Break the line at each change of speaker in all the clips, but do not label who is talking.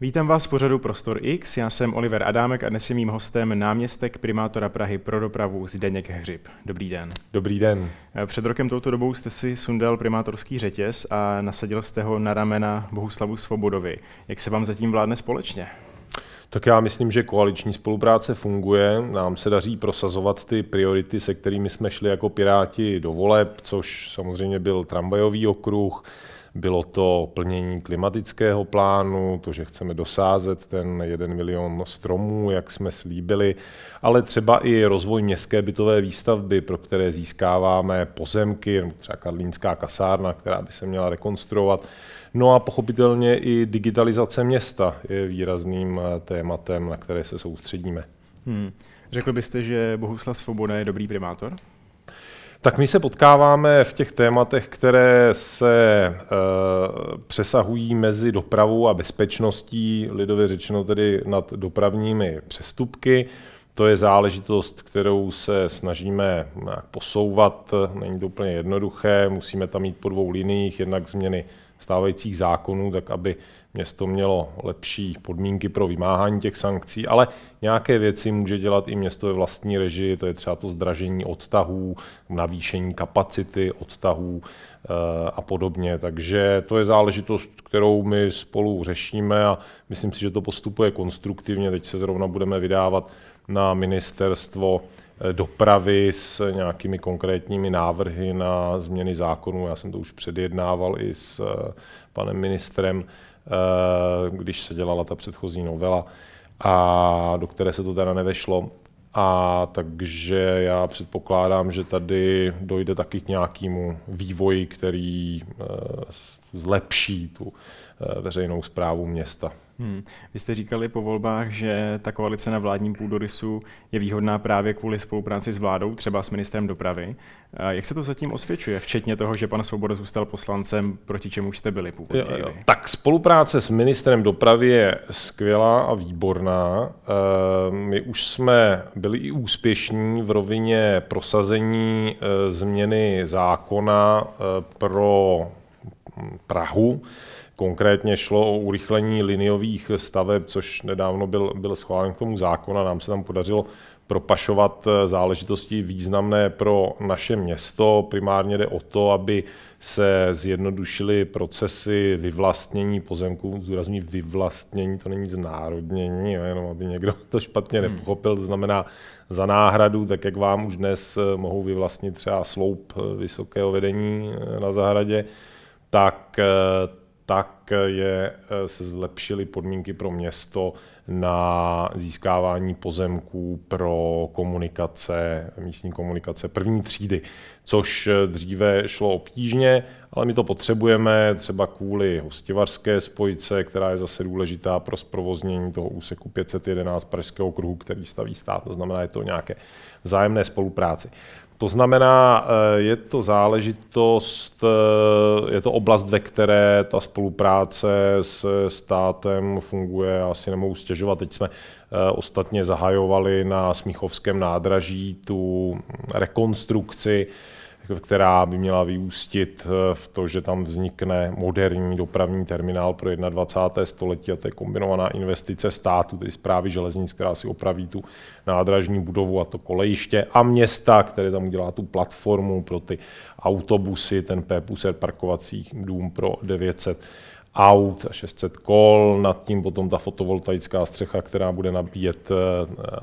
Vítám vás v pořadu Prostor X, já jsem Oliver Adámek a dnes je mým hostem náměstek primátora Prahy pro dopravu Zdeněk Hřib. Dobrý den.
Dobrý den.
Před rokem touto dobou jste si sundal primátorský řetěz a nasadil jste ho na ramena Bohuslavu Svobodovi. Jak se vám zatím vládne společně?
Tak já myslím, že koaliční spolupráce funguje. Nám se daří prosazovat ty priority, se kterými jsme šli jako Piráti do voleb, což samozřejmě byl tramvajový okruh, bylo to plnění klimatického plánu, to, že chceme dosázet ten jeden milion stromů, jak jsme slíbili, ale třeba i rozvoj městské bytové výstavby, pro které získáváme pozemky, třeba Karlínská kasárna, která by se měla rekonstruovat. No a pochopitelně i digitalizace města je výrazným eh, tématem, na které se soustředíme. Hmm.
Řekl byste, že Bohuslav Svoboda je dobrý primátor?
Tak my se potkáváme v těch tématech, které se e, přesahují mezi dopravou a bezpečností, lidově řečeno tedy nad dopravními přestupky. To je záležitost, kterou se snažíme posouvat. Není to úplně jednoduché, musíme tam mít po dvou liniích, jednak změny stávajících zákonů, tak aby město mělo lepší podmínky pro vymáhání těch sankcí, ale nějaké věci může dělat i město ve vlastní režii, to je třeba to zdražení odtahů, navýšení kapacity odtahů eh, a podobně. Takže to je záležitost, kterou my spolu řešíme a myslím si, že to postupuje konstruktivně. Teď se zrovna budeme vydávat na ministerstvo eh, dopravy s nějakými konkrétními návrhy na změny zákonů. Já jsem to už předjednával i s eh, panem ministrem když se dělala ta předchozí novela, a do které se to teda nevešlo. A takže já předpokládám, že tady dojde taky k nějakému vývoji, který eh, zlepší tu eh, veřejnou zprávu města. Hmm.
Vy jste říkali po volbách, že ta koalice na vládním půdorysu je výhodná právě kvůli spolupráci s vládou, třeba s ministrem dopravy. Jak se to zatím osvědčuje, včetně toho, že pan Svoboda zůstal poslancem, proti čemu jste byli původně? Jo, jo.
Tak spolupráce s ministrem dopravy je skvělá a výborná. My už jsme byli i úspěšní v rovině prosazení změny zákona pro Prahu. Konkrétně šlo o urychlení liniových staveb, což nedávno byl, byl schválen k tomu zákona. Nám se tam podařilo propašovat eh, záležitosti významné pro naše město. Primárně jde o to, aby se zjednodušily procesy vyvlastnění pozemků, zdůrazní vyvlastnění, to není znárodnění, jenom aby někdo to špatně hmm. nepochopil, to znamená za náhradu, tak jak vám už dnes eh, mohou vyvlastnit třeba sloup eh, vysokého vedení na zahradě, tak tak je, eh, se zlepšily podmínky pro město na získávání pozemků pro komunikace, místní komunikace první třídy, což eh, dříve šlo obtížně, ale my to potřebujeme třeba kvůli hostivařské spojce, která je zase důležitá pro zprovoznění toho úseku 511 Pražského kruhu, který staví stát, to znamená, je to nějaké vzájemné spolupráci. To znamená, eh, je to záležitost, eh, je to oblast, ve které ta spolupráce s státem funguje, asi nemohu stěžovat. Teď jsme eh, ostatně zahajovali na Smíchovském nádraží tu rekonstrukci, která by měla vyústit v to, že tam vznikne moderní dopravní terminál pro 21. století a to je kombinovaná investice státu, tedy zprávy železnic, která si opraví tu nádražní budovu a to kolejiště a města, které tam udělá tu platformu pro ty autobusy, ten P-puser parkovací dům pro 900 aut a 600 kol, nad tím potom ta fotovoltaická střecha, která bude nabíjet eh,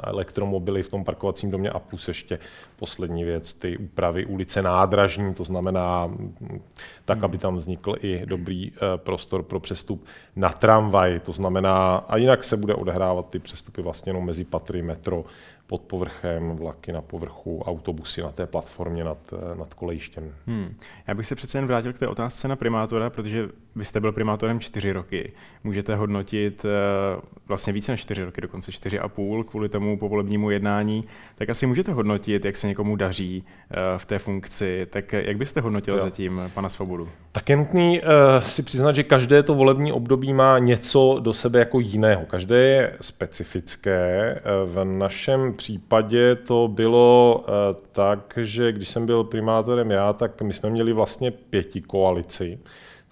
elektromobily v tom parkovacím domě a plus ještě poslední věc, ty úpravy ulice nádražní, to znamená mm, tak, aby tam vznikl i dobrý eh, prostor pro přestup na tramvaj, to znamená, a jinak se bude odehrávat ty přestupy vlastně jenom mezi patry metro, pod povrchem, vlaky na povrchu, autobusy na té platformě nad, eh, nad kolejištěm. Hmm.
Já bych se přece jen vrátil k té otázce na primátora, protože vy jste byl primátorem čtyři roky. Můžete hodnotit uh, vlastně více než čtyři roky, dokonce čtyři a půl kvůli tomu povolebnímu jednání. Tak asi můžete hodnotit, jak se někomu daří uh, v té funkci. Tak jak byste hodnotil jo. zatím pana Svobodu?
Tak je nutný uh, si přiznat, že každé to volební období má něco do sebe jako jiného. Každé je specifické. V našem případě to bylo uh, tak, že když jsem byl primátorem já, tak my jsme měli vlastně pěti koalici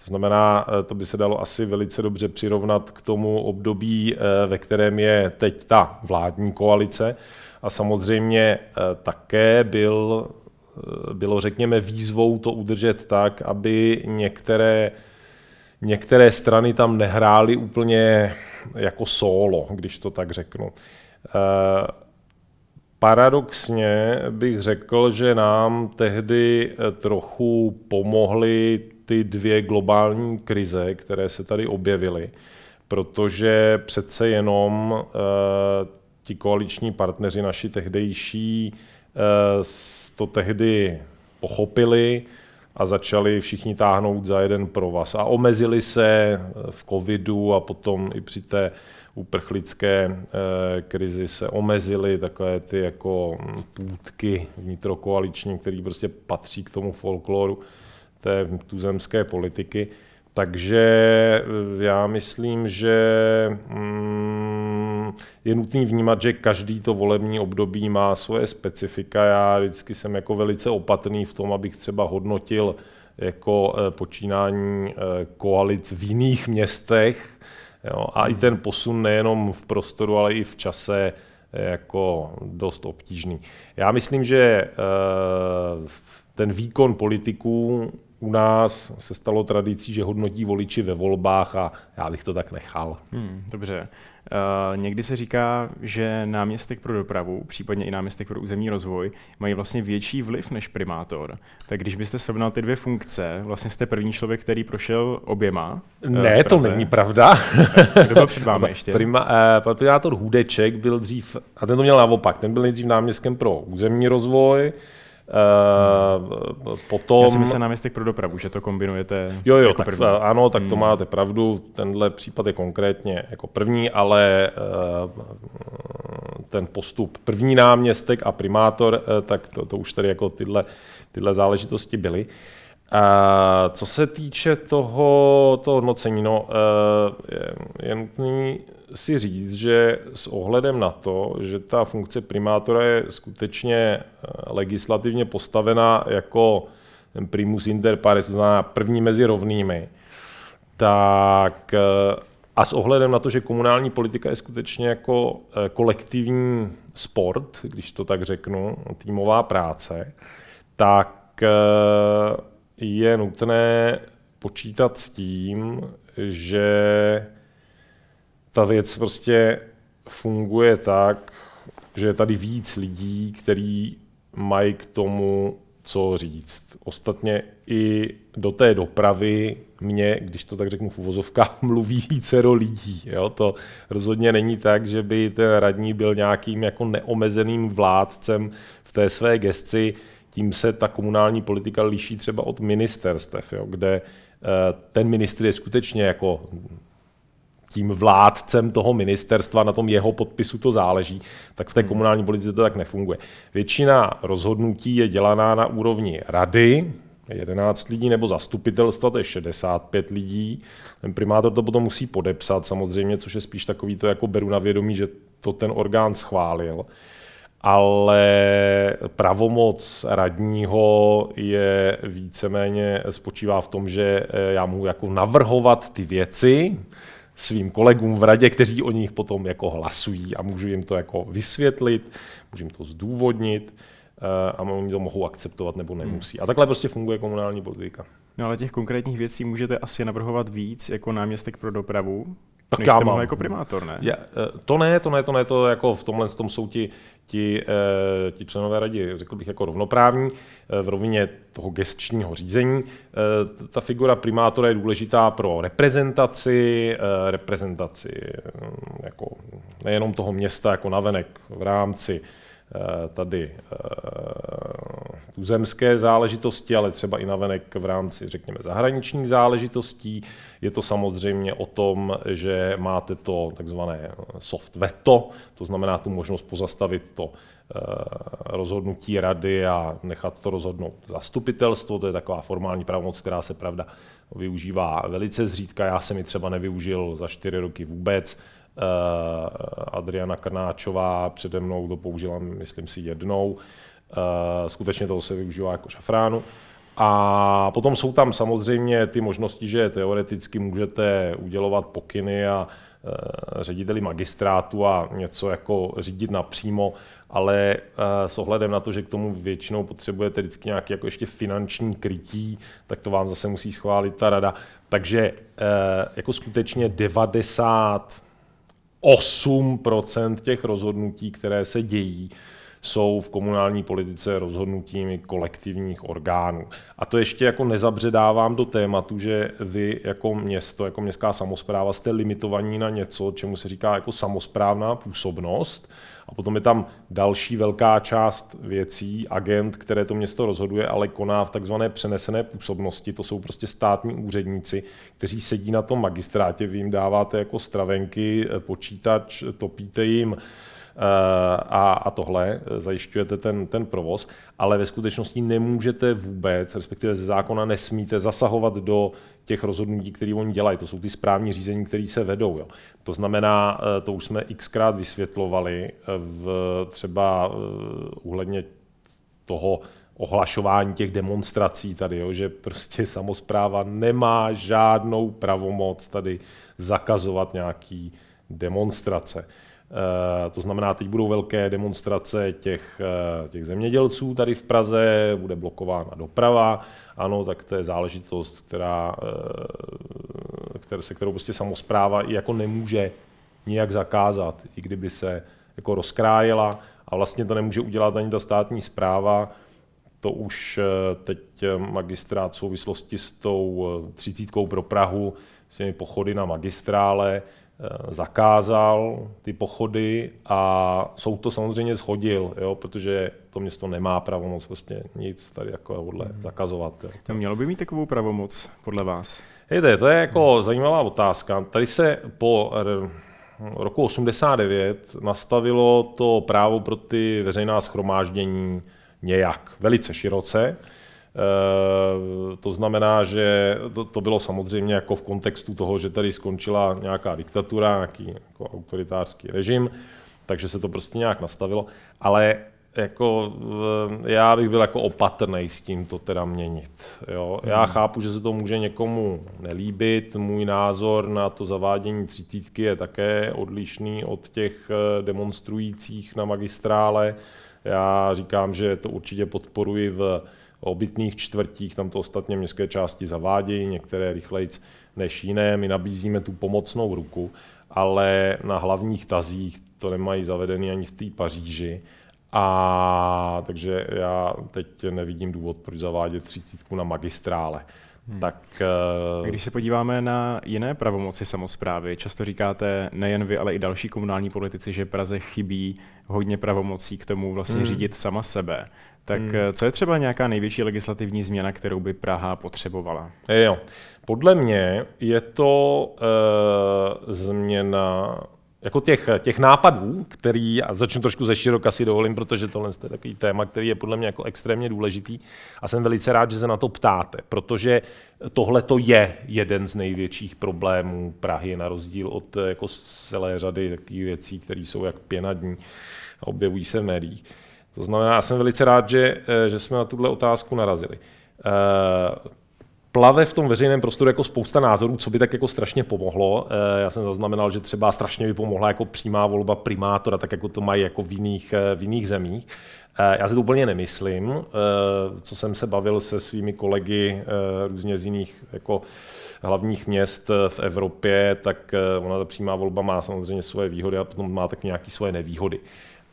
To znamená, to by se dalo asi velice dobře přirovnat k tomu období, ve kterém je teď ta vládní koalice. A samozřejmě také byl, bylo, řekněme, výzvou to udržet tak, aby některé některé strany tam nehrály úplně jako solo, když to tak řeknu. Eh, paradoxně bych řekl, že nám tehdy eh, trochu pomohly ty dvě globální krize, které se tady objevily, protože přece jenom eh, ti koaliční partneři naši tehdejší to tehdy pochopili, a začali všichni táhnout za jeden provaz. A omezili se v covidu a potom i při té uprchlické eh, krizi se omezily takové ty jako půdky vnitrokoaliční, které prostě patří k tomu folkloru té tuzemské politiky. Takže eh, já myslím, že mm, je nutný vnímat, že každý to volební období má svoje specifika. Já vždycky jsem jako velice opatrný v tom, abych třeba hodnotil jako eh, počínání eh, koalic v jiných městech. Jo, a i ten posun nejenom v prostoru, ale i v čase jako dost obtížný. Já myslím, že ten výkon politiků u nás se stalo tradicí, že hodnotí voliči ve volbách a já bych to tak nechal.
Hmm, dobře. Uh, někdy se říká, že náměstek pro dopravu, případně i náměstek pro územní rozvoj, mají vlastně větší vliv než primátor. Tak když byste srovnal ty dvě funkce, vlastně jste první člověk, který prošel oběma.
Uh, ne, to není pravda.
Kdo byl před vámi ještě?
Prima, uh, primátor Hudeček byl dřív, a ten to měl naopak, ten byl nejdřív náměstkem pro územní rozvoj,
Uh, potom... Já si myslím náměstek pro dopravu, že to kombinujete
Jo, jo,
jako
tak
první.
ano, tak to hmm. máte pravdu. Tenhle případ je konkrétně jako první, ale uh, ten postup první náměstek a primátor, uh, tak to, to už tady jako tyhle, tyhle záležitosti byly. A co se týče toho, toho hodnocení, no, je, je nutný si říct, že s ohledem na to, že ta funkce primátora je skutečně eh, legislativně postavena jako ten primus inter pares, znamená první mezi rovnými, tak eh, a s ohledem na to, že komunální politika je skutečně jako eh, kolektivní sport, když to tak řeknu, týmová práce, tak je nutné počítat s tím, že ta věc prostě funguje tak, že je tady víc lidí, kteří mají k tomu co říct. Ostatně i do té dopravy mě, když to tak řeknu v uvozovkách, mluví více lidí. Jo? To rozhodně není tak, že by ten radní byl nějakým jako neomezeným vládcem v té své gesci. Tím se ta komunální politika liší třeba od ministerstev, jo? kde eh, ten ministr je skutečně jako tím vládcem toho ministerstva, na tom jeho podpisu to záleží, tak v té hmm. komunální politice to tak nefunguje. Většina rozhodnutí je dělaná na úrovni rady, 11 lidí, nebo zastupitelstva, to je 65 lidí. Ten primátor to potom musí podepsat samozřejmě, což je spíš takový to, jako beru na vědomí, že to ten orgán schválil. Ale pravomoc radního je víceméně spočívá v tom, že já mohu jako navrhovat ty věci, svým kolegům v radě, kteří o nich potom jako hlasují a můžu jim to jako vysvětlit, můžu jim to zdůvodnit eh, a oni to mohou akceptovat nebo nemusí. A takhle prostě funguje komunální politika.
No ale těch konkrétních věcí můžete asi navrhovat víc jako náměstek pro dopravu, tak já mám. jako primátor, ne?
Je, eh, to ne, to ne, to ne, to jako v tomhle tom jsou ti, ti, eh, ti členové rady, řekl bych, jako rovnoprávní v rovině toho gestčního řízení. Ta figura primátora je důležitá pro reprezentaci, reprezentaci hm, jako nejenom toho města jako navenek v rámci Eh, tady eh, tuzemské záležitosti, ale třeba i navenek v rámci, řekněme, zahraničních záležitostí. Je to samozřejmě o tom, že máte to takzvané soft veto, to znamená tu možnost pozastavit to eh, rozhodnutí rady a nechat to rozhodnout zastupitelstvo. To je taková formální pravomoc, která se pravda využívá velice zřídka. Já jsem ji třeba nevyužil za čtyři roky vůbec. Eh, Adriana Krnáčová přede mnou to použila, myslím si, jednou. Eh, skutečně to se využívá jako šafránu. A potom jsou tam samozřejmě ty možnosti, že teoreticky můžete udělovat pokyny a e, řediteli magistrátu a něco jako řídit napřímo, ale s ohledem na to, že k tomu většinou potřebujete vždycky nějaké jako ještě finanční krytí, tak to vám zase musí schválit ta rada. Takže jako skutečně 98% těch rozhodnutí, které se dějí, jsou v komunální politice rozhodnutími kolektivních orgánů. A to ještě jako nezabředávám do tématu, že vy jako město, jako městská samozpráva jste limitovaní na něco, čemu se říká jako samozprávná působnost. A potom je tam další velká část věcí, agent, které to město rozhoduje, ale koná v takzvané přenesené působnosti. To jsou prostě státní úředníci, kteří sedí na tom magistrátě, vy jim dáváte jako stravenky, počítač, topíte jim a, a tohle, zajišťujete ten, ten provoz, ale ve skutečnosti nemůžete vůbec, respektive ze zákona nesmíte zasahovat do těch rozhodnutí, které oni dělají. To jsou ty správní řízení, které se vedou. Jo. To znamená, eh, to už jsme xkrát vysvětlovali eh, v třeba eh, uhledně toho ohlašování těch demonstrací tady, jo, že prostě samozpráva nemá žádnou pravomoc tady zakazovat nějaký demonstrace. Eh, to znamená, teď budou velké demonstrace těch, eh, těch zemědělců tady v Praze, bude blokována doprava. Ano, tak to je záležitost, která, eh, které, se kterou prostě samozpráva i jako nemůže nijak zakázat, i kdyby se jako rozkrájela a vlastně to nemůže udělat ani ta státní zpráva. To už teď magistrát v souvislosti s tou třicítkou pro Prahu, s těmi pochody na magistrále, zakázal ty pochody a soud to samozřejmě schodil, jo, protože to město nemá pravomoc prostě nic tady jako hmm. zakazovat. Jo.
Mělo by mít takovou pravomoc podle vás?
Hejte, to je jako hmm. zajímavá otázka. Tady se po roku 89 nastavilo to právo pro ty veřejná schromáždění nějak, velice široce. Eh, to znamená, že to, to bylo samozřejmě jako v kontextu toho, že tady skončila nějaká diktatura, nějaký jako autoritářský režim, takže se to prostě nějak nastavilo, ale jako eh, já bych byl jako opatrný s tím to teda měnit. Jo? Já hmm. chápu, že se to může někomu nelíbit, můj názor na to zavádění třicítky je také odlišný od těch eh, demonstrujících na magistrále. Já říkám, že to určitě podporuji v obytných čtvrtích, tam to ostatně městské části zavádějí, některé rychleji než jiné, my nabízíme tu pomocnou ruku, ale na hlavních tazích to nemají zavedený ani v té Paříži. A takže já teď nevidím důvod, proč zavádět třicítku na magistrále. Hmm. Tak,
uh... Když se podíváme na jiné pravomoci samozprávy, často říkáte nejen vy, ale i další komunální politici, že Praze chybí hodně pravomocí k tomu vlastně hmm. řídit sama sebe. Tak hmm. Eh, co je třeba nějaká největší legislativní změna, kterou by Praha potřebovala?
Jo. Podle mě je to uh, změna jako těch, těch nápadů, který, a začnu trošku ze široka si dovolím, protože tohle je takový téma, který je podle mě jako extrémně důležitý a jsem velice rád, že se na to ptáte, protože tohle to je jeden z největších problémů Prahy, na rozdíl od jako celé řady takových věcí, které jsou jak pěnadní a objevují se v médiích. To znamená, já jsem velice rád, že, eh, že jsme na tuhle otázku narazili. Eh, plave v tom veřejném prostoru jako spousta názorů, co by tak jako strašně pomohlo. Eh, já jsem zaznamenal, že třeba strašně by pomohla jako přímá volba primátora, tak jako to mají jako v jiných, v jiných zemích. Já si to úplně nemyslím. Co jsem se bavil se svými kolegy různě z jiných jako hlavních měst v Evropě, tak ona ta přímá volba má samozřejmě svoje výhody a potom má tak nějaké svoje nevýhody.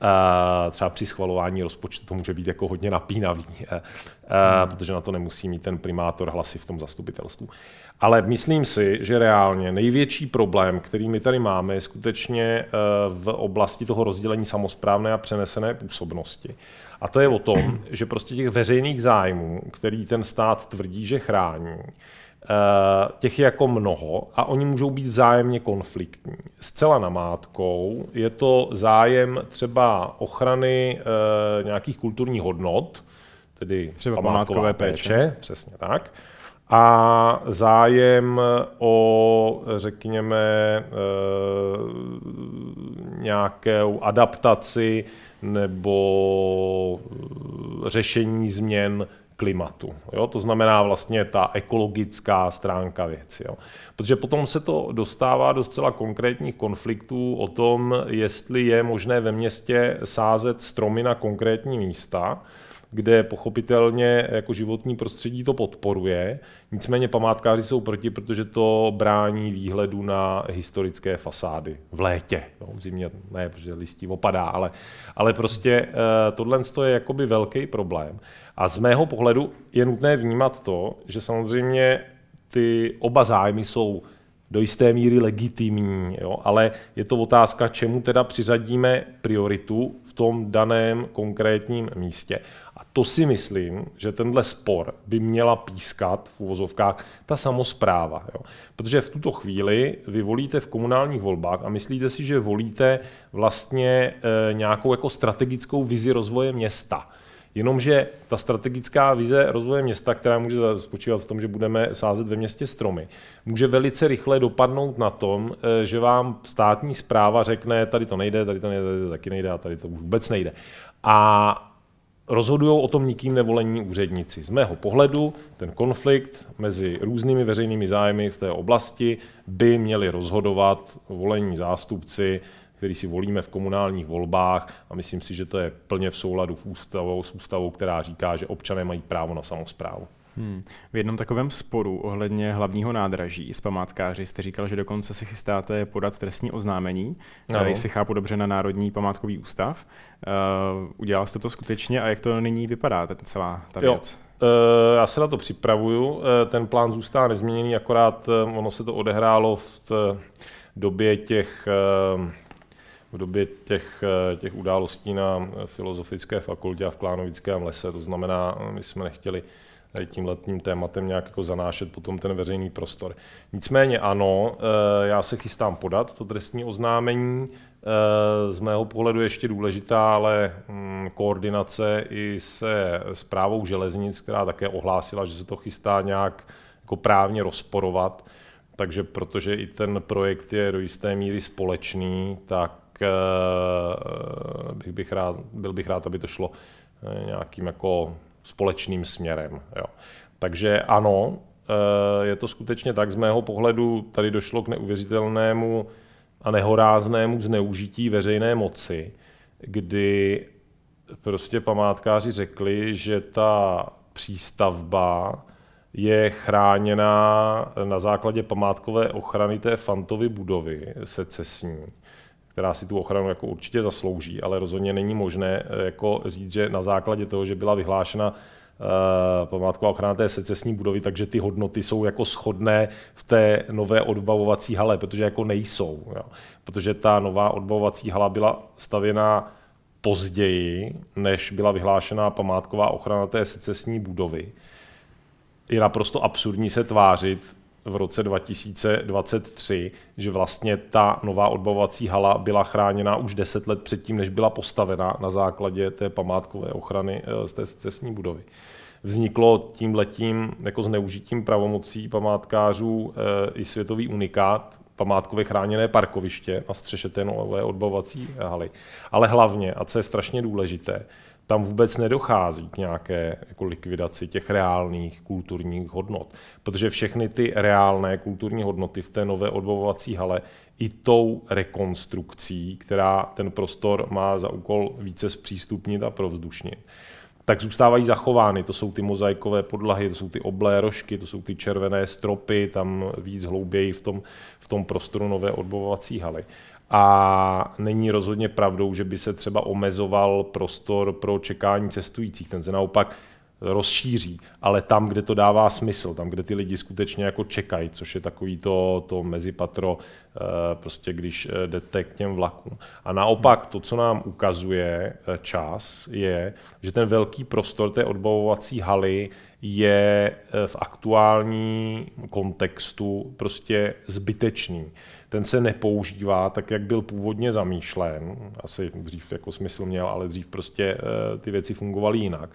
Uh, třeba při schvalování rozpočtu to může být jako hodně napínavý, uh, hmm. protože na to nemusí mít ten primátor hlasy v tom zastupitelstvu. Ale myslím si, že reálně největší problém, který my tady máme, je skutečně v oblasti toho rozdělení samozprávné a přenesené působnosti. A to je o tom, že prostě těch veřejných zájmů, který ten stát tvrdí, že chrání, Eh, těch je jako mnoho a oni můžou být vzájemně konfliktní. Zcela namátkou je to zájem třeba ochrany eh, nějakých kulturních hodnot, tedy
třeba památkové péče, péče,
přesně tak, a zájem o, řekněme, eh, nějakou adaptaci nebo řešení změn klimatu. Jo? To znamená vlastně ta ekologická stránka věci. Jo? Protože potom se to dostává do zcela konkrétních konfliktů o tom, jestli je možné ve městě sázet stromy na konkrétní místa, kde pochopitelně jako životní prostředí to podporuje. Nicméně památkáři jsou proti, protože to brání výhledu na historické fasády v létě. Jo, v zimě ne, protože listí opadá, ale, ale prostě eh, tohle je jakoby velký problém. A z mého pohledu je nutné vnímat to, že samozřejmě ty oba zájmy jsou do jisté míry legitimní, jo? ale je to otázka, čemu teda přiřadíme prioritu v tom daném konkrétním místě. To si myslím, že tenhle spor by měla pískat v uvozovkách ta samozpráva. Jo? Protože v tuto chvíli vy volíte v komunálních volbách a myslíte si, že volíte vlastně e, nějakou jako strategickou vizi rozvoje města. Jenomže ta strategická vize rozvoje města, která může spočívat v tom, že budeme sázet ve městě stromy, může velice rychle dopadnout na tom, eh, že vám státní zpráva řekne, tady to nejde, tady to nejde, tady to taky nejde a tady to vůbec nejde. A rozhodují o tom nikým nevolení úředníci. Z mého pohledu ten konflikt mezi různými veřejnými zájmy v té oblasti by měli rozhodovat volení zástupci který si volíme v komunálních volbách a myslím si, že to je plně v souladu v ústavou, s ústavou, která říká, že občané mají právo na samozprávu.
Hmm. V jednom takovém sporu ohledně hlavního nádraží s památkáři jste říkal, že dokonce se chystáte podat trestní oznámení, no. jestli chápu dobře, na Národní památkový ústav. Uh, udělal jste to skutečně a jak to nyní vypadá, ten celá ta věc?
Jo. Uh, já se na to připravuju. Ten plán zůstává nezměněný, akorát ono se to odehrálo v době těch v době těch, eh, těch událostí na Filozofické fakultě a v Klánovickém lese. To znamená, my jsme nechtěli tím letním tématem nějak jako zanášet potom ten veřejný prostor. Nicméně ano, eh, já se chystám podat to trestní oznámení. Eh, z mého pohledu ještě důležitá, ale mm, koordinace i se zprávou železnic, která také ohlásila, že se to chystá nějak jako právně rozporovat. Takže protože i ten projekt je do jisté míry společný, tak Eh, bych, bych rád, byl bych rád, aby to šlo nějakým jako společným směrem. Jo. Takže ano, eh, je to skutečně tak. Z mého pohledu tady došlo k neuvěřitelnému a nehoráznému zneužití veřejné moci, kdy prostě památkáři řekli, že ta přístavba je chráněna na základě památkové ochrany té Fantovy budovy secesní která si tu ochranu jako určitě zaslouží, ale rozhodně není možné eh, jako říct, že na základě toho, že byla vyhlášena uh, památková ochrana té secesní budovy, takže ty hodnoty jsou jako shodné v té nové odbavovací hale, protože jako nejsou. Jo. Protože ta nová odbavovací hala byla stavěná později, než byla vyhlášená památková ochrana té secesní budovy. Je naprosto absurdní se tvářit, v roce 2023, že vlastně ta nová odbavovací hala byla chráněna už 10 let předtím, než byla postavena na základě té památkové ochrany eh, z té cestní budovy. Vzniklo tím letím jako zneužitím pravomocí památkářů eh, i světový unikát, památkové chráněné parkoviště na střeše té nové odbavovací haly. Ale hlavně, a co je strašně důležité, tam vůbec nedochází k nějaké jako likvidaci těch reálných kulturních hodnot. Protože všechny ty reálné kulturní hodnoty v té nové odbavovací hale i tou rekonstrukcí, která ten prostor má za úkol více zpřístupnit a provzdušnit, tak zůstávají zachovány. To jsou ty mozaikové podlahy, to jsou ty oblé rožky, to jsou ty červené stropy, tam víc hlouběji v tom, v tom prostoru nové odbavovací haly. A není rozhodně pravdou, že by se třeba omezoval prostor pro čekání cestujících. Ten se naopak rozšíří, ale tam, kde to dává smysl, tam, kde ty lidi skutečně jako čekají, což je takový to, to mezipatro, eh, prostě když eh, jdete k těm vlakům. A naopak to, co nám ukazuje eh, čas, je, že ten velký prostor té odbavovací haly je v aktuální kontextu prostě zbytečný ten se nepoužívá tak, jak byl původně zamýšlen. Asi dřív jako smysl měl, ale dřív prostě eh, ty věci fungovaly jinak.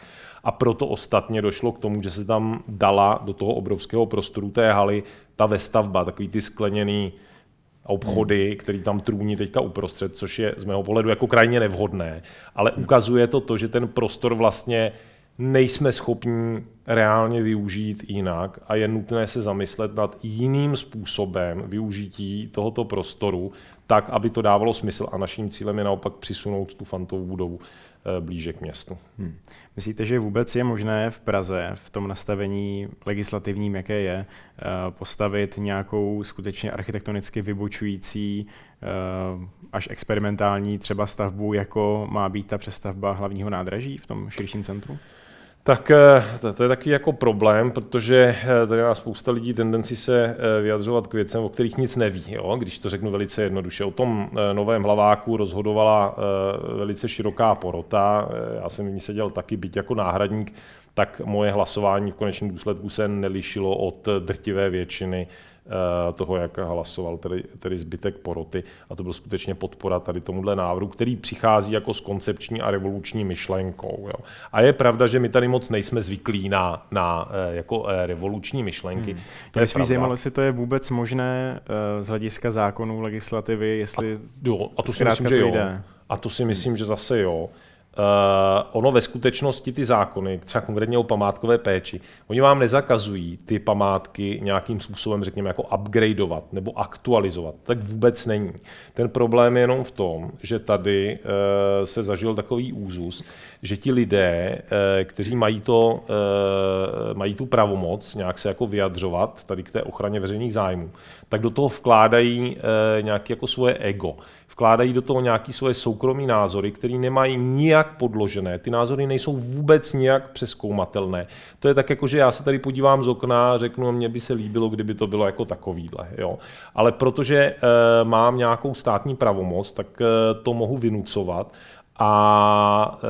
A proto ostatně došlo k tomu, že se tam dala do toho obrovského prostoru té haly ta vestavba, takový ty skleněný obchody, hmm. který tam trůní teďka uprostřed, což je z mého pohledu jako krajně nevhodné. Ale ukazuje to to, že ten prostor vlastně nejsme schopni reálně využít jinak a je nutné se zamyslet nad jiným způsobem využití tohoto prostoru, tak, aby to dávalo smysl a naším cílem je naopak přisunout tu fantovou budovu eh, blíže k městu. Hmm.
Myslíte, že vůbec je možné v Praze v tom nastavení legislativním, jaké je, eh, postavit nějakou skutečně architektonicky vybočující eh, až experimentální třeba stavbu, jako má být ta přestavba hlavního nádraží v tom širším centru?
Tak eh, to, je taky jako problém, protože eh, tady má spousta lidí tendenci se eh, vyjadřovat k věcem, o kterých nic neví, jo? když to řeknu velice jednoduše. O tom novém hlaváku rozhodovala velice široká porota, já jsem v ní seděl taky, byť jako náhradník, tak moje hlasování v konečném důsledku se nelišilo od drtivé většiny toho, jak hlasoval tedy, tedy zbytek poroty. A to byl skutečně podpora tady tomuhle návrhu, který přichází jako s koncepční a revoluční myšlenkou. Jo. A je pravda, že my tady moc nejsme zvyklí na, na eh, jako eh, revoluční myšlenky. Hmm.
To je spíš zajímalo, jestli to je vůbec možné z hlediska zákonů, legislativy, jestli
a, jo, a to si myslím, že jo. Jde. A to si myslím, že zase jo. Uh, ono ve skutečnosti ty zákony, třeba konkrétně o památkové péči, oni vám nezakazují ty památky nějakým způsobem, řekněme, jako upgradeovat nebo aktualizovat. Tak vůbec není. Ten problém je jenom v tom, že tady uh, se zažil takový úzus, že ti lidé, uh, kteří mají, to, mají tu pravomoc nějak se jako vyjadřovat tady k té ochraně veřejných zájmů, tak do toho vkládají nějaké jako svoje ego vkládají do toho nějaké svoje soukromí názory, které nemají nijak podložené. Ty názory nejsou vůbec nijak přeskoumatelné. To je tak jako, že já se tady podívám z okna a řeknu, mně by se líbilo, kdyby to bylo jako takovýhle. Jo? Ale protože e, mám nějakou státní pravomoc, tak e, to mohu vynucovat a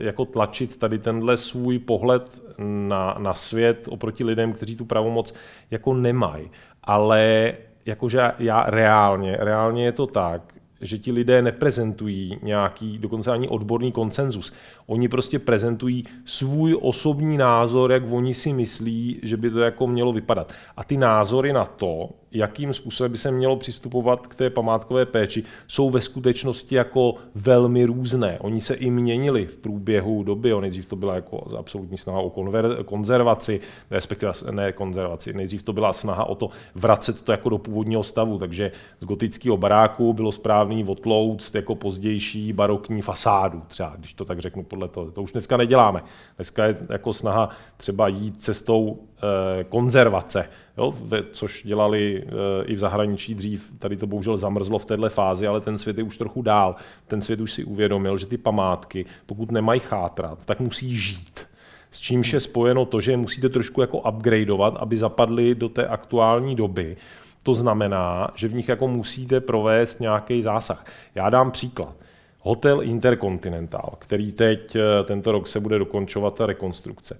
e, jako tlačit tady tenhle svůj pohled na, na svět oproti lidem, kteří tu pravomoc jako nemají. Ale jakože já reálně, reálně je to tak, že ti lidé neprezentují nějaký, dokonce ani odborný konsenzus. Oni prostě prezentují svůj osobní názor, jak oni si myslí, že by to jako mělo vypadat. A ty názory na to, jakým způsobem by se mělo přistupovat k té památkové péči, jsou ve skutečnosti jako velmi různé. Oni se i měnili v průběhu doby. O nejdřív to byla jako absolutní snaha o konver- konzervaci, respektive ne konzervaci, nejdřív to byla snaha o to vracet to jako do původního stavu, takže z gotického baráku bylo správný odlouct jako pozdější barokní fasádu, třeba, když to tak řeknu podle toho. To už dneska neděláme. Dneska je jako snaha třeba jít cestou konzervace, jo, což dělali e, i v zahraničí dřív. Tady to bohužel zamrzlo v této fázi, ale ten svět je už trochu dál. Ten svět už si uvědomil, že ty památky, pokud nemají chátrat, tak musí žít. S čímž je spojeno to, že musíte trošku jako upgradeovat, aby zapadly do té aktuální doby. To znamená, že v nich jako musíte provést nějaký zásah. Já dám příklad. Hotel Intercontinental, který teď eh, tento rok se bude dokončovat ta rekonstrukce.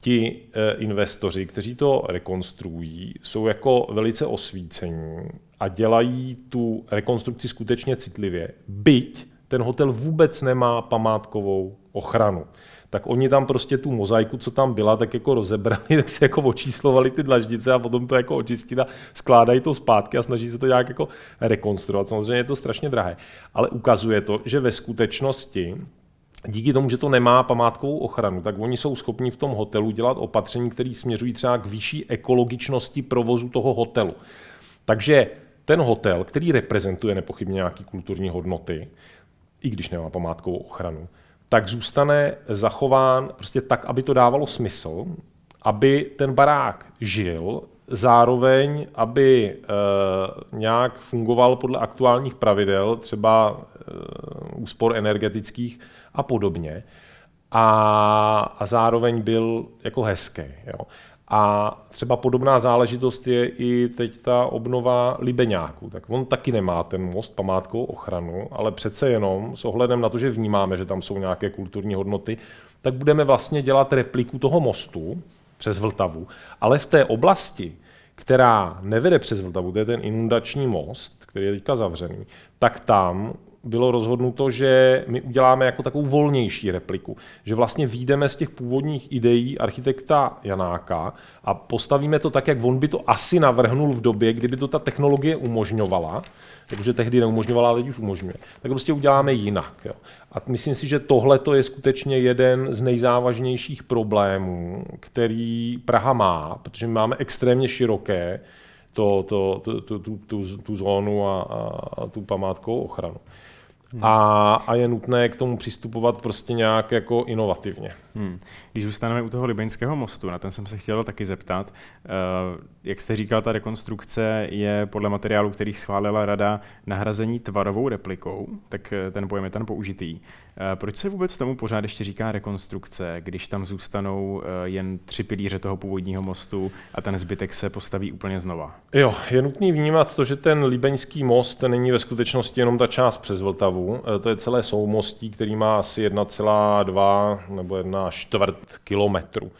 Ti eh, investoři, kteří to rekonstruují, jsou jako velice osvícení a dělají tu rekonstrukci skutečně citlivě. Byť ten hotel vůbec nemá památkovou ochranu tak oni tam prostě tu mozaiku, co tam byla, tak jako rozebrali, tak si jako očíslovali ty dlaždice a potom to jako očistili a skládají to zpátky a snaží se to nějak jako rekonstruovat. Samozřejmě je to strašně drahé, ale ukazuje to, že ve skutečnosti díky tomu, že to nemá památkovou ochranu, tak oni jsou schopni v tom hotelu dělat opatření, které směřují třeba k vyšší ekologičnosti provozu toho hotelu. Takže ten hotel, který reprezentuje nepochybně nějaké kulturní hodnoty, i když nemá památkovou ochranu, tak zůstane zachován prostě tak, aby to dávalo smysl, aby ten barák žil, zároveň, aby e, nějak fungoval podle aktuálních pravidel, třeba e, úspor energetických a podobně, a, a zároveň byl jako hezký. Jo. A třeba podobná záležitost je i teď ta obnova Libeňáku. Tak on taky nemá ten most památkovou ochranu, ale přece jenom s ohledem na to, že vnímáme, že tam jsou nějaké kulturní hodnoty, tak budeme vlastně dělat repliku toho mostu přes Vltavu. Ale v té oblasti, která nevede přes Vltavu, to je ten inundační most, který je teďka zavřený, tak tam bylo rozhodnuto, že my uděláme jako takovou volnější repliku. Že vlastně výjdeme z těch původních ideí architekta Janáka a postavíme to tak, jak on by to asi navrhnul v době, kdyby to ta technologie umožňovala, takže tehdy neumožňovala, ale teď už umožňuje. Tak prostě uděláme jinak. Jo. A myslím si, že tohle je skutečně jeden z nejzávažnějších problémů, který Praha má, protože my máme extrémně široké to, to, to, tu, tu, tu, tu zónu a, a tu památkovou ochranu. Hmm. A, a je nutné k tomu přistupovat prostě nějak jako inovativně. Hmm.
Když zůstaneme u toho Libeňského mostu, na ten jsem se chtěl taky zeptat. Uh, jak jste říkal, ta rekonstrukce je podle materiálu, který schválila rada, nahrazení tvarovou replikou, tak eh, ten pojem je ten použitý. Eh, proč se vůbec tomu pořád ještě říká rekonstrukce, když tam zůstanou eh, jen tři pilíře toho původního mostu a ten zbytek se postaví úplně znova?
Jo, je nutný vnímat to, že ten Libeňský most není ve skutečnosti jenom ta část přes Vltavu. Eh, to je celé soumostí, který má asi 1,2 nebo 1 čtvrt kilometru.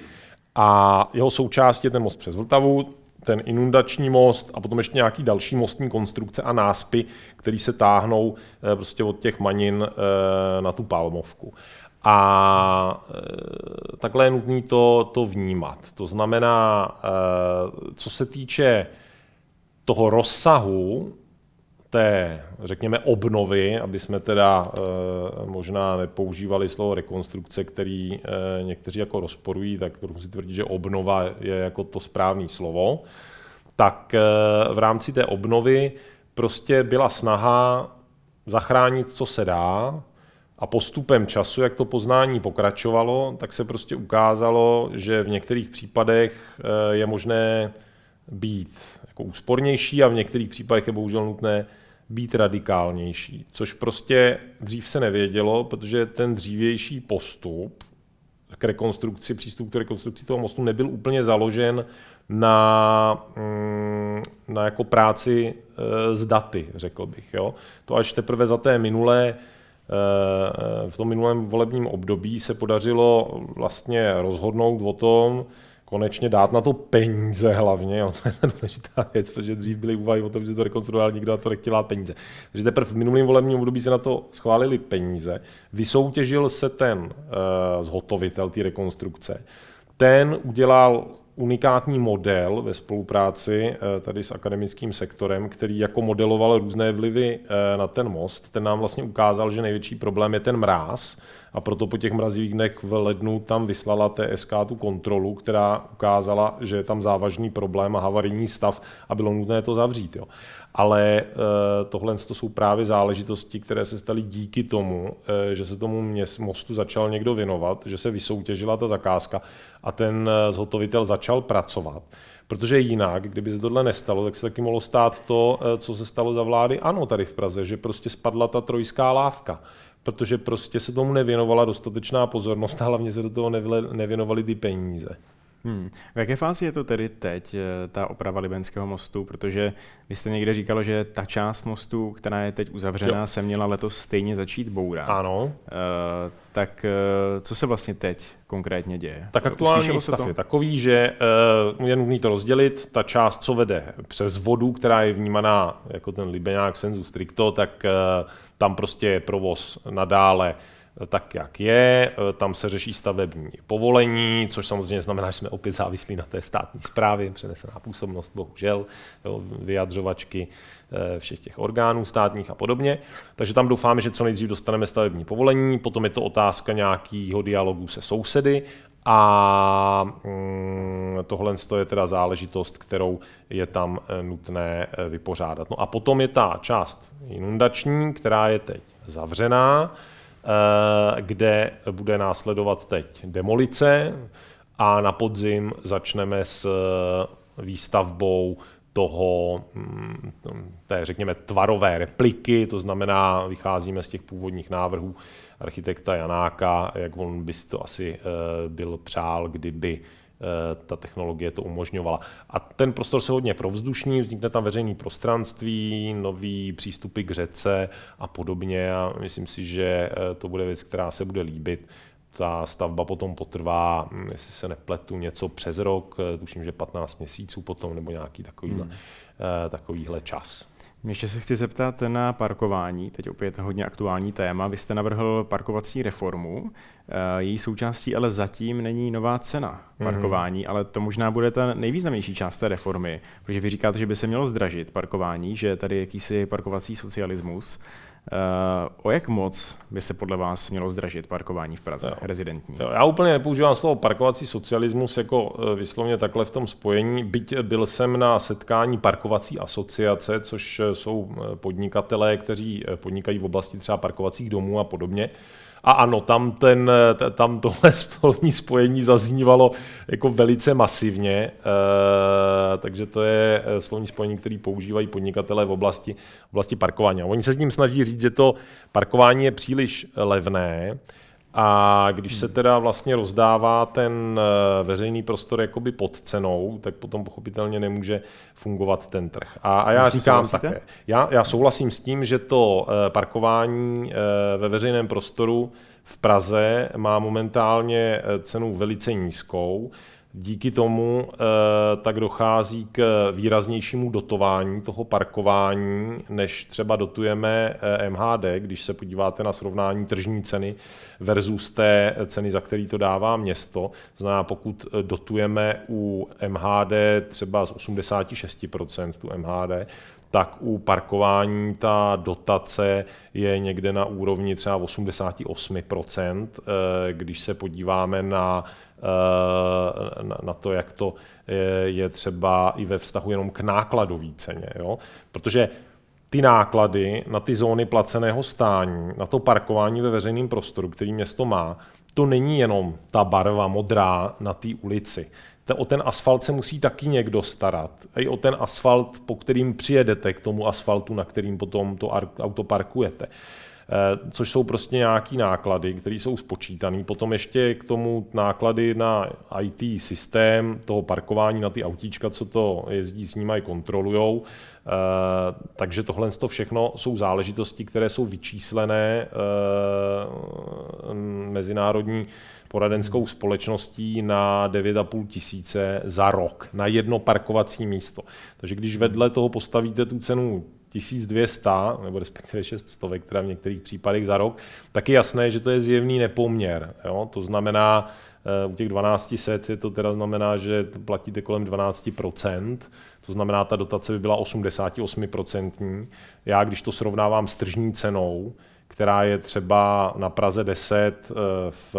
A jeho součástí je ten most přes Vltavu, ten inundační most a potom ještě nějaký další mostní konstrukce a náspy, které se táhnou eh, prostě od těch manin eh, na tu palmovku. A eh, takhle je nutné to, to vnímat. To znamená, co se týče toho rozsahu té, řekněme, obnovy, aby jsme teda možná nepoužívali slovo rekonstrukce, který někteří jako rozporují, tak si tvrdit, že obnova je jako to správné slovo, tak v rámci té obnovy prostě byla snaha zachránit, co se dá, a postupem času, jak to poznání pokračovalo, tak se prostě ukázalo, že v některých případech je možné být jako úspornější a v některých případech je bohužel nutné být radikálnější, což prostě dřív se nevědělo, protože ten dřívější postup k rekonstrukci, přístup k rekonstrukci toho mostu nebyl úplně založen na, mm, na jako práci e, s daty, řekl bych. Jo. To až teprve za té minulé e, v tom minulém volebním období se podařilo vlastně rozhodnout o tom, konečně dát na to peníze hlavně, jo, to je důležitá věc, protože dřív byly úvahy o tom, že to rekonstruoval, nikdo na to nechtěl peníze. Takže teprve v minulém volebním období se na to schválili peníze, vysoutěžil se ten uh, zhotovitel té rekonstrukce, ten udělal unikátní model ve spolupráci uh, tady s akademickým sektorem, který jako modeloval různé vlivy uh, na ten most. Ten nám vlastně ukázal, že největší problém je ten mráz, a proto po těch mrazivých dnech v lednu tam vyslala TSK tu kontrolu, která ukázala, že je tam závažný problém a havarijní stav a bylo nutné to zavřít. Jo. Ale e, tohle to jsou právě záležitosti, které se staly díky tomu, e, že se tomu měst, mostu začal někdo věnovat, že se vysoutěžila ta zakázka a ten eh, zhotovitel začal pracovat. Protože jinak, kdyby se tohle nestalo, tak se taky mohlo stát to, co se stalo za vlády ANO tady v Praze, že prostě spadla ta trojská lávka protože prostě se tomu nevěnovala dostatečná pozornost a hlavně se do toho nevěnovaly ty peníze.
Hmm. V jaké fázi je to tedy teď, eh, ta oprava Libenského mostu? Protože vy jste někde říkalo, že ta část mostu, která je teď uzavřená, jo. se měla letos stejně začít bourat.
Ano. Uh,
tak uh, co se vlastně teď konkrétně děje?
Tak aktuální stav to? je takový, že uh, je nutné to rozdělit. Ta část, co vede přes vodu, která je vnímaná jako ten Libeňák senzu stricto, tak uh, tam prostě je provoz nadále tak, jak je. Tam se řeší stavební povolení, což samozřejmě znamená, že jsme opět závislí na té státní správě, přenesená působnost, bohužel, jo, vyjadřovačky eh, všech těch orgánů státních a podobně. Takže tam doufáme, že co nejdřív dostaneme stavební povolení, potom je to otázka nějakého dialogu se sousedy a mm, tohle je teda záležitost, kterou je tam eh, nutné vypořádat. No a potom je ta část inundační, která je teď zavřená, kde bude následovat teď demolice a na podzim začneme s výstavbou toho, mm, té, řekněme, tvarové repliky, to znamená, vycházíme z těch původních návrhů architekta Janáka, jak on by si to asi eh, byl přál, kdyby eh, ta technologie to umožňovala. A ten prostor se hodně provzdušní, vznikne tam veřejné prostranství, nový přístupy k řece a podobně a myslím si, že eh, to bude věc, která se bude líbit. Ta stavba potom potrvá, hm, jestli se nepletu, něco přes rok, tuším, že 15 měsíců potom nebo nějaký takovýhle, hmm. takovýhle čas.
Ještě se chci zeptat na parkování, teď opět hodně aktuální téma. Vy jste navrhl parkovací reformu, eh, její součástí ale zatím není nová cena parkování, mm-hmm. ale to možná bude ta nejvýznamnější část té reformy, protože vy říkáte, že by se mělo zdražit parkování, že tady je jakýsi parkovací socialismus. Uh, o jak moc by se podle vás mělo zdražit parkování v Praze, jo. rezidentní?
Jo, já úplně nepoužívám slovo parkovací socialismus jako eh, vyslovně takhle v tom spojení, byť byl jsem na setkání parkovací asociace, což eh, jsou podnikatelé, kteří podnikají v oblasti třeba parkovacích domů a podobně. A ano, tam, ten, tam tohle spolní spojení zaznívalo jako velice masivně, e, takže to je eh, slovní spojení, který používají podnikatelé v oblasti, v oblasti parkování. A oni se s ním snaží říct, že to parkování je příliš levné, a když se teda vlastně rozdává ten eh, veřejný prostor jakoby pod cenou, tak potom pochopitelně nemůže fungovat ten trh. A, a já Myslím, říkám souhlasíte? také, já, já souhlasím s tím, že to eh, parkování eh, ve veřejném prostoru v Praze má momentálně cenu velice nízkou. Díky tomu tak dochází k výraznějšímu dotování toho parkování, než třeba dotujeme MHD, když se podíváte na srovnání tržní ceny versus té ceny, za který to dává město. To znamená, pokud eh, dotujeme u MHD třeba z 86% tu MHD, tak u parkování ta dotace je někde na úrovni třeba 88%, když se podíváme na Eh, na to, jak to je třeba i ve vztahu jenom k nákladové ceně. Jo? Protože ty náklady na ty zóny placeného stání, na to parkování ve veřejném prostoru, který město má, to není jenom ta barva modrá na té ulici. O ten asfalt se musí taky někdo starat. I o ten asfalt, po kterým přijedete k tomu asfaltu, na kterým potom to auto parkujete. Eh, což jsou prostě nějaký náklady, které jsou spočítané. Potom ještě k tomu náklady na IT systém, toho parkování na ty autíčka, co to jezdí s nimi a kontrolujou. Eh, takže tohle to všechno jsou záležitosti, které jsou vyčíslené eh, mezinárodní poradenskou společností na 9,5 tisíce za rok na jedno parkovací místo. Takže když vedle toho postavíte tu cenu 1200, nebo respektive 600, která v některých případech za rok, tak je jasné, že to je zjevný nepoměr. Jo? To znamená, eh, u těch 1200 je to teda znamená, že platíte kolem 12%, to znamená, ta dotace by byla 88%. Já, když to srovnávám s tržní cenou, která je třeba na Praze 10 eh, v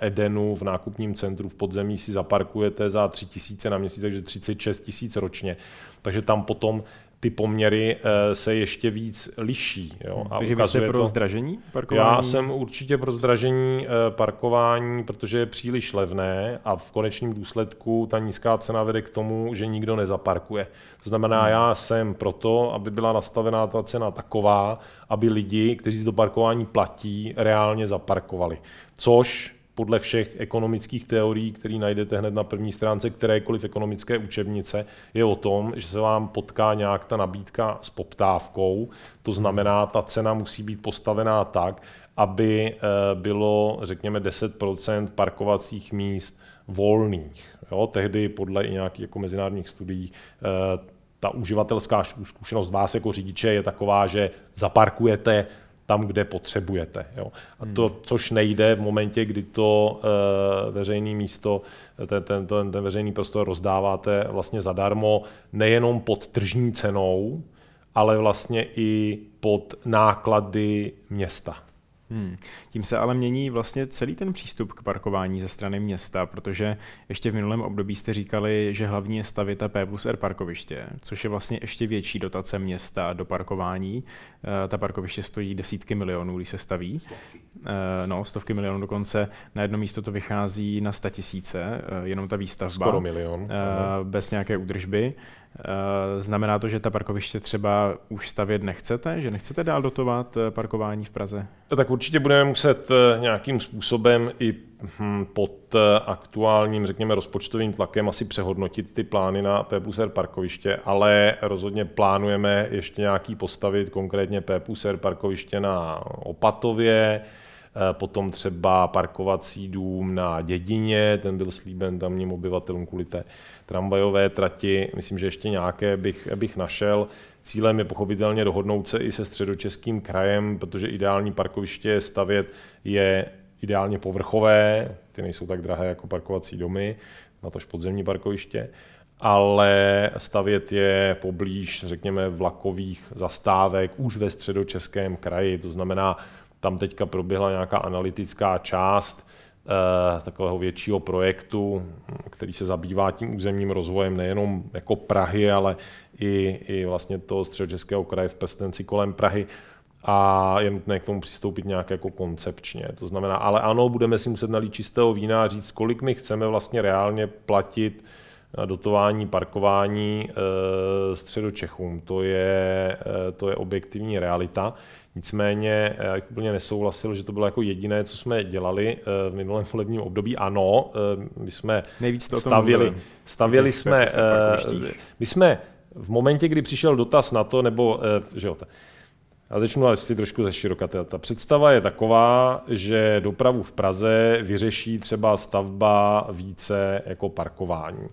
Edenu, v nákupním centru v podzemí si zaparkujete za 3 tisíce na měsíc, takže 36 tisíc ročně. Takže tam potom ty poměry eh, se ještě víc liší. Jo?
A Takže vy jste pro to... zdražení
parkování? Já jsem určitě pro zdražení eh, parkování, protože je příliš levné a v konečném důsledku ta nízká cena vede k tomu, že nikdo nezaparkuje. To znamená, hmm. já jsem proto, aby byla nastavená ta cena taková, aby lidi, kteří to parkování platí, reálně zaparkovali. Což podle všech ekonomických teorií, které najdete hned na první stránce kterékoliv ekonomické učebnice, je o tom, že se vám potká nějak ta nabídka s poptávkou. To znamená, ta cena musí být postavená tak, aby eh, bylo, řekněme, 10% parkovacích míst volných. Jo, tehdy podle i nějakých jako mezinárodních studií eh, ta uživatelská zkušenost vás jako řidiče je taková, že zaparkujete tam, kde potřebujete. Jo. A to, hmm. což nejde v momentě, kdy to e, veřejné místo, ten, ten, ten, ten veřejný prostor rozdáváte vlastně zadarmo, nejenom pod tržní cenou, ale vlastně i pod náklady města.
Hmm. Tím se ale mění vlastně celý ten přístup k parkování ze strany města, protože ještě v minulém období jste říkali, že hlavní je stavit P plus R parkoviště, což je vlastně ještě větší dotace města do parkování. Eh, ta parkoviště stojí desítky milionů, když se staví. Stovky. Eh, no, stovky milionů dokonce. Na jedno místo to vychází na sta tisíce, eh, jenom ta výstavba.
Skoro milion.
Bez nějaké údržby. Eh, znamená to, že ta parkoviště třeba už stavět nechcete, že nechcete dál dotovat eh, parkování v Praze?
Tak určitě budeme muset eh, nějakým způsobem i hm, pod aktuálním, řekněme, rozpočtovým tlakem asi přehodnotit ty plány na P plus R parkoviště, ale rozhodně plánujeme ještě nějaký postavit, konkrétně P plus R parkoviště na Opatově, potom třeba parkovací dům na Dědině, ten byl slíben tamním obyvatelům kvůli té tramvajové trati, myslím, že ještě nějaké bych, bych našel. cílem je pochopitelně dohodnout se i se středočeským krajem, protože ideální parkoviště stavět je ideálně povrchové, ty nejsou tak drahé jako parkovací domy, na tož podzemní parkoviště, ale stavět je poblíž, řekněme, vlakových zastávek už ve středočeském kraji. To znamená, tam teďka proběhla nějaká analytická část eh, takového většího projektu, který se zabývá tím územním rozvojem nejenom jako Prahy, ale i, i vlastně toho středočeského kraje v prstenci kolem Prahy a je nutné k tomu přistoupit nějak jako koncepčně. To znamená, ale ano, budeme si muset nalít čistého vína a říct, kolik my chceme vlastně reálně platit dotování parkování e, středočechům. To je, e, to je objektivní realita. Nicméně já bych úplně nesouhlasil, že to bylo jako jediné, co jsme dělali v minulém volebním období. Ano, my jsme
Nejvíc to
stavěli, stavěli jsme, my jsme v momentě, kdy přišel dotaz na to, nebo že jo, já začnu asi trošku ze široka. Ta představa je taková, že dopravu v Praze vyřeší třeba stavba více jako parkování.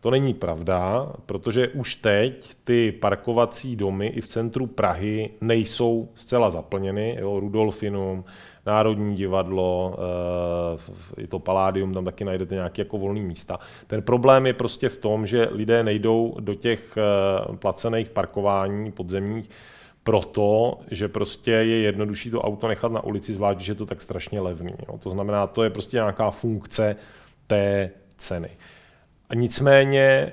To není pravda, protože už teď ty parkovací domy i v centru Prahy nejsou zcela zaplněny. Jo, Rudolfinum, Národní divadlo, je to Paládium, tam taky najdete nějaké jako volné místa. Ten problém je prostě v tom, že lidé nejdou do těch eh, placených parkování podzemních, proto, že prostě je jednodušší to auto nechat na ulici, zvlášť, že je to tak strašně levný. Jo. To znamená, to je prostě nějaká funkce té ceny. A nicméně e,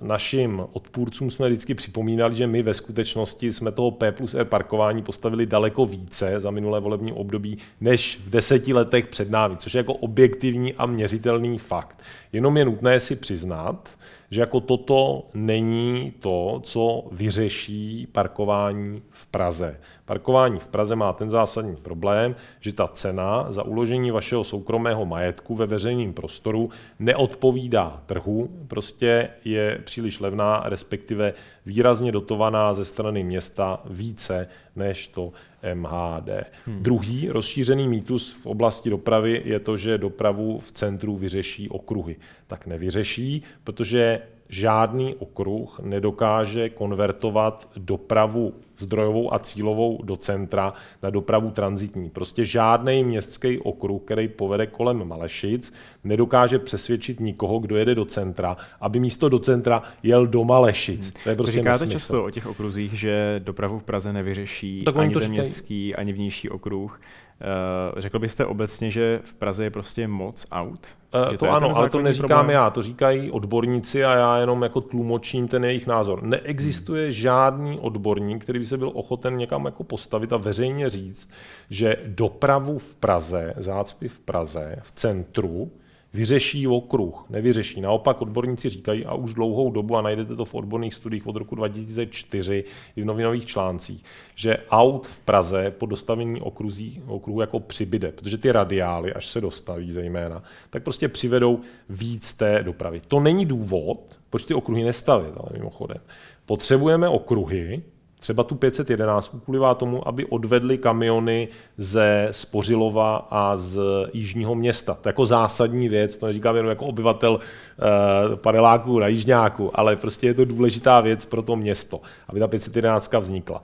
našim odpůrcům jsme vždycky připomínali, že my ve skutečnosti jsme toho P plus R parkování postavili daleko více za minulé volební období, než v deseti letech před námi, což je jako objektivní a měřitelný fakt. Jenom je nutné si přiznat, že jako toto není to, co vyřeší parkování v Praze. Parkování v Praze má ten zásadní problém, že ta cena za uložení vašeho soukromého majetku ve veřejném prostoru neodpovídá trhu, prostě je příliš levná, respektive výrazně dotovaná ze strany města více než to MHD. Hmm. Druhý rozšířený mýtus v oblasti dopravy je to, že dopravu v centru vyřeší okruhy. Tak nevyřeší, protože žádný okruh nedokáže konvertovat dopravu zdrojovou a cílovou do centra na dopravu transitní. Prostě žádný městský okruh, který povede kolem Malešic, nedokáže přesvědčit nikoho, kdo jede do centra, aby místo do centra jel do Malešic. Hmm.
To je prostě Říkáte nesmysl. často o těch okruzích, že dopravu v Praze nevyřeší tak ani ten městský, ani vnější okruh. Uh, řekl byste obecně, že v Praze je prostě moc aut?
Uh, to, to ano, ale to neříkám problém? já, to říkají odborníci a já jenom jako tlumočím ten jejich názor. Neexistuje hmm. žádný odborník, který by se byl ochoten někam jako postavit a veřejně říct, že dopravu v Praze, zácpy v Praze, v centru, vyřeší okruh, nevyřeší. Naopak odborníci říkají, a už dlouhou dobu, a najdete to v odborných studiích od roku 2004 i v novinových článcích, že aut v Praze po dostavení okruzí, okruhu jako přibyde, protože ty radiály, až se dostaví zejména, tak prostě přivedou víc té dopravy. To není důvod, proč ty okruhy nestavit, ale mimochodem. Potřebujeme okruhy, Třeba tu 511 kvůli tomu, aby odvedli kamiony ze Spořilova a z Jižního města. To je jako zásadní věc, to neříkám jenom jako obyvatel eh, paneláku na Jižňáku, ale prostě je to důležitá věc pro to město, aby ta 511 vznikla.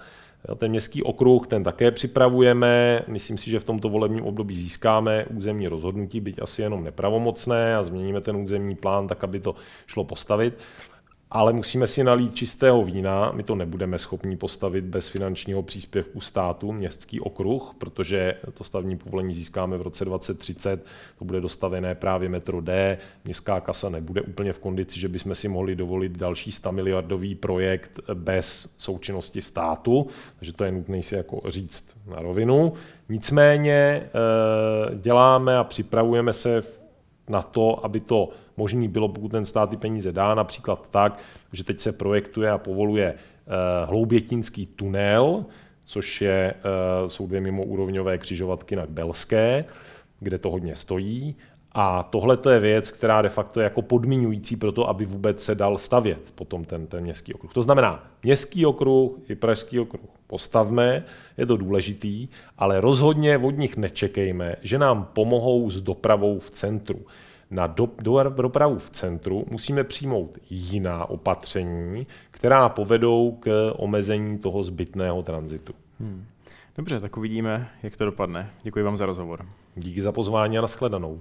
Ten městský okruh, ten také připravujeme. Myslím si, že v tomto volebním období získáme územní rozhodnutí, byť asi jenom nepravomocné a změníme ten územní plán tak, aby to šlo postavit ale musíme si nalít čistého vína. My to nebudeme schopni postavit bez finančního příspěvku státu, městský okruh, protože to stavní povolení získáme v roce 2030, to bude dostavené právě metro D, městská kasa nebude úplně v kondici, že bychom si mohli dovolit další 100 miliardový projekt bez součinnosti státu, takže to je nutné si jako říct na rovinu. Nicméně eh, děláme a připravujeme se na to, aby to možný bylo, pokud ten stát ty peníze dá, například tak, že teď se projektuje a povoluje eh, hloubětínský tunel, což je, eh, jsou dvě mimoúrovňové křižovatky na Belské, kde to hodně stojí. A tohle je věc, která de facto je jako podmiňující pro to, aby vůbec se dal stavět potom ten, ten městský okruh. To znamená, městský okruh i pražský okruh postavme, je to důležitý, ale rozhodně od nich nečekejme, že nám pomohou s dopravou v centru na do, do, dopravu v centru musíme přijmout jiná opatření, která povedou k omezení toho zbytného tranzitu. Hmm.
Dobře, tak uvidíme, jak to dopadne. Děkuji vám za rozhovor.
Díky za pozvání a nashledanou.